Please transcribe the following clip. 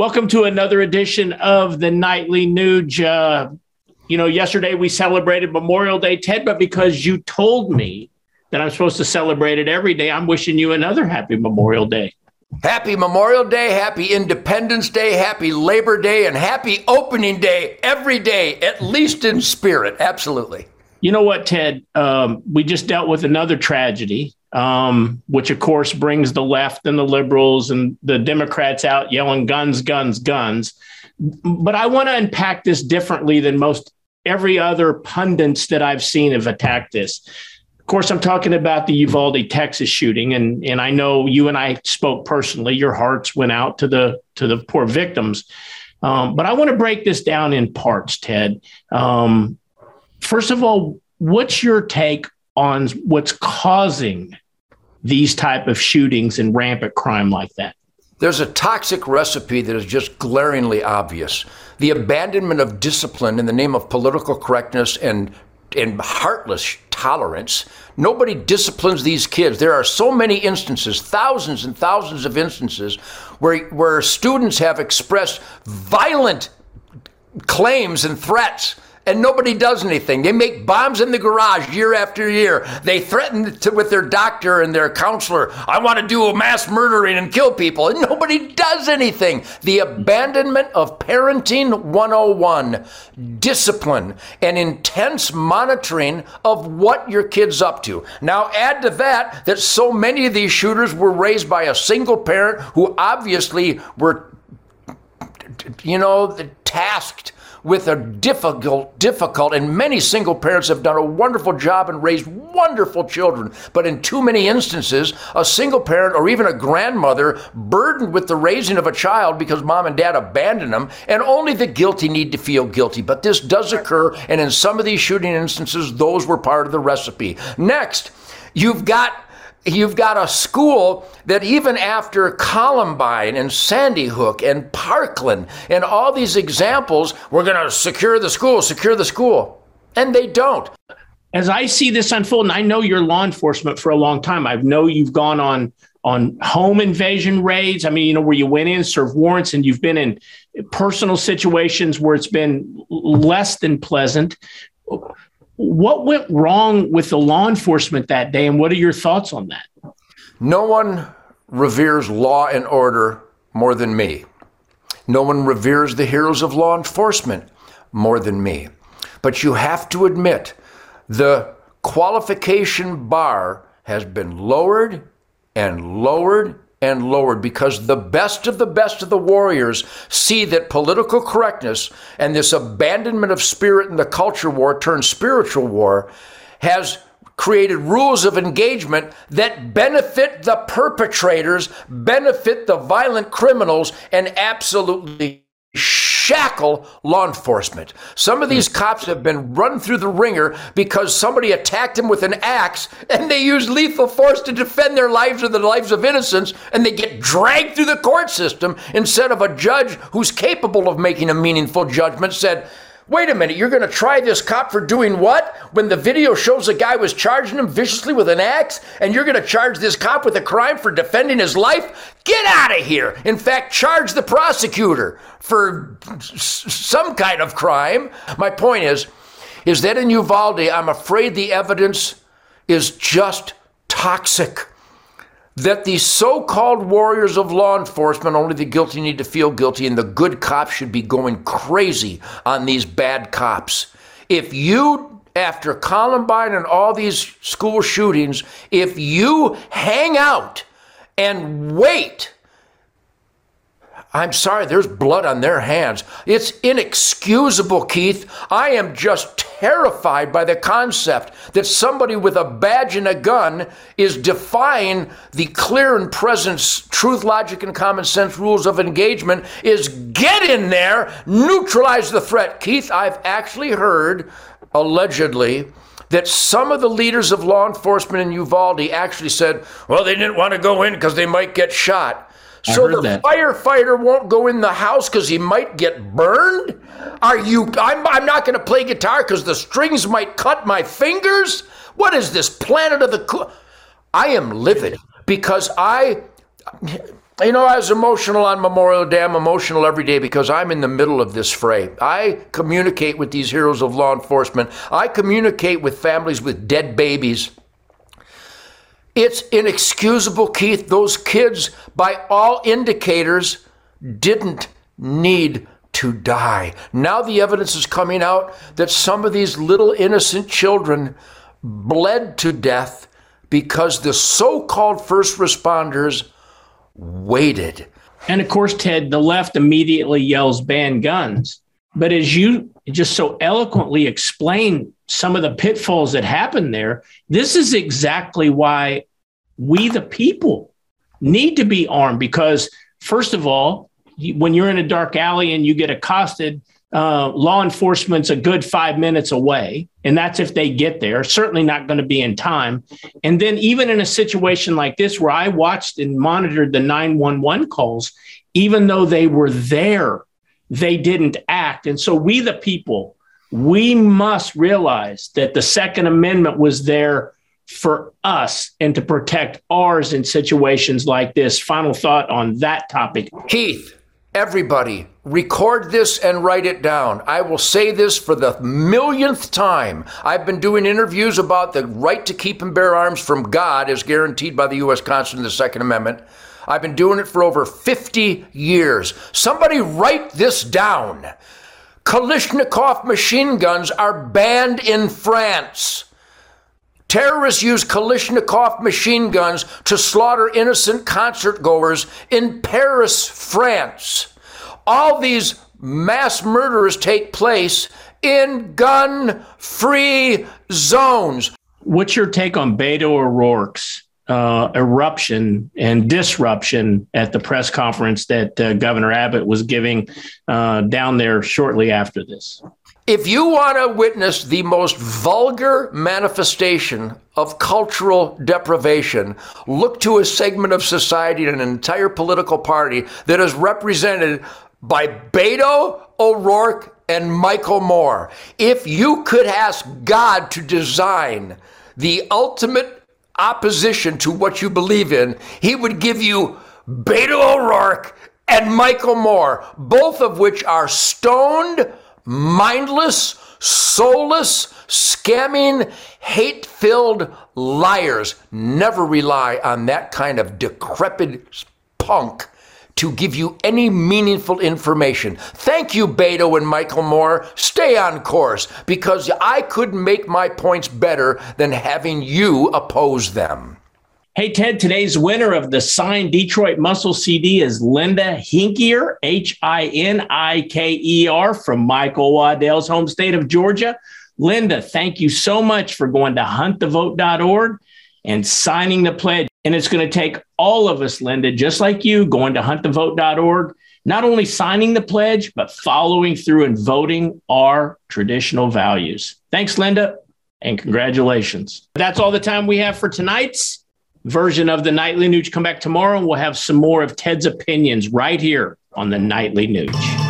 Welcome to another edition of the Nightly Nuge. Uh, you know, yesterday we celebrated Memorial Day, Ted, but because you told me that I'm supposed to celebrate it every day, I'm wishing you another happy Memorial Day. Happy Memorial Day, happy Independence Day, happy Labor Day, and happy opening day every day, at least in spirit. Absolutely. You know what, Ted? Um, we just dealt with another tragedy um, which of course brings the left and the liberals and the Democrats out yelling guns, guns, guns. But I want to unpack this differently than most every other pundits that I've seen have attacked this. Of course, I'm talking about the Uvalde, Texas shooting, and and I know you and I spoke personally. Your hearts went out to the to the poor victims. Um, but I want to break this down in parts, Ted. Um, first of all, what's your take on what's causing these type of shootings and rampant crime like that? There's a toxic recipe that is just glaringly obvious. The abandonment of discipline in the name of political correctness and and heartless tolerance. Nobody disciplines these kids. There are so many instances, thousands and thousands of instances, where, where students have expressed violent claims and threats and nobody does anything. They make bombs in the garage year after year. They threaten to, with their doctor and their counselor, I want to do a mass murdering and kill people, and nobody does anything. The abandonment of parenting 101, discipline, and intense monitoring of what your kid's up to. Now, add to that that so many of these shooters were raised by a single parent who obviously were, you know, tasked with a difficult, difficult, and many single parents have done a wonderful job and raised wonderful children. But in too many instances, a single parent or even a grandmother burdened with the raising of a child because mom and dad abandoned them, and only the guilty need to feel guilty. But this does occur, and in some of these shooting instances, those were part of the recipe. Next, you've got you've got a school that even after Columbine and Sandy Hook and Parkland and all these examples, we're going to secure the school, secure the school. And they don't. As I see this unfold, and I know you're law enforcement for a long time, I know you've gone on on home invasion raids. I mean, you know, where you went in, served warrants, and you've been in personal situations where it's been less than pleasant what went wrong with the law enforcement that day, and what are your thoughts on that? No one reveres law and order more than me. No one reveres the heroes of law enforcement more than me. But you have to admit, the qualification bar has been lowered and lowered and lowered because the best of the best of the warriors see that political correctness and this abandonment of spirit in the culture war turned spiritual war has created rules of engagement that benefit the perpetrators, benefit the violent criminals, and absolutely shackle law enforcement. Some of these hmm. cops have been run through the wringer because somebody attacked them with an axe and they use lethal force to defend their lives or the lives of innocents and they get dragged through the court system instead of a judge who's capable of making a meaningful judgment said, Wait a minute, you're going to try this cop for doing what? When the video shows a guy was charging him viciously with an axe, and you're going to charge this cop with a crime for defending his life? Get out of here. In fact, charge the prosecutor for some kind of crime. My point is, is that in Uvalde, I'm afraid the evidence is just toxic that the so called warriors of law enforcement, only the guilty need to feel guilty, and the good cops should be going crazy on these bad cops. If you, after Columbine and all these school shootings, if you hang out and wait I'm sorry, there's blood on their hands. It's inexcusable, Keith. I am just terrified by the concept that somebody with a badge and a gun is defying the clear and present truth, logic, and common sense rules of engagement, is get in there, neutralize the threat. Keith, I've actually heard, allegedly, that some of the leaders of law enforcement in Uvalde actually said, well, they didn't want to go in because they might get shot so the that. firefighter won't go in the house because he might get burned? Are you? I'm, I'm not going to play guitar because the strings might cut my fingers? What is this planet of the? I am livid because I. You know, I was emotional on Memorial Day. I'm emotional every day because I'm in the middle of this fray. I communicate with these heroes of law enforcement. I communicate with families with dead babies. It's inexcusable, Keith. Those kids, by all indicators, didn't need to die. Now the evidence is coming out that some of these little innocent children bled to death because the so called first responders waited. And of course, Ted, the left immediately yells ban guns. But as you just so eloquently explain some of the pitfalls that happen there, this is exactly why we, the people, need to be armed because, first of all, when you're in a dark alley and you get accosted, uh, law enforcement's a good five minutes away, and that's if they get there. Certainly not going to be in time. And then, even in a situation like this, where I watched and monitored the 911 calls, even though they were there, they didn't act. And so, we, the people, we must realize that the Second Amendment was there for us and to protect ours in situations like this. Final thought on that topic. Keith, everybody, record this and write it down. I will say this for the millionth time. I've been doing interviews about the right to keep and bear arms from God as guaranteed by the U.S. Constitution and the Second Amendment. I've been doing it for over 50 years. Somebody write this down. Kalashnikov machine guns are banned in France. Terrorists use Kalashnikov machine guns to slaughter innocent concert goers in Paris, France. All these mass murders take place in gun free zones. What's your take on Beto O'Rourke's uh, eruption and disruption at the press conference that uh, Governor Abbott was giving uh, down there shortly after this? If you want to witness the most vulgar manifestation of cultural deprivation, look to a segment of society and an entire political party that is represented by Beto O'Rourke and Michael Moore. If you could ask God to design the ultimate opposition to what you believe in, he would give you Beto O'Rourke and Michael Moore, both of which are stoned mindless, soulless, scamming, hate filled liars. Never rely on that kind of decrepit punk to give you any meaningful information. Thank you, Beto and Michael Moore. Stay on course because I couldn't make my points better than having you oppose them. Hey, Ted, today's winner of the signed Detroit Muscle CD is Linda Hiniker, H I N I K E R, from Michael Waddell's home state of Georgia. Linda, thank you so much for going to huntthevote.org and signing the pledge. And it's going to take all of us, Linda, just like you, going to huntthevote.org, not only signing the pledge, but following through and voting our traditional values. Thanks, Linda, and congratulations. That's all the time we have for tonight's version of the Nightly Nuge. Come back tomorrow and we'll have some more of Ted's opinions right here on the Nightly Nuge.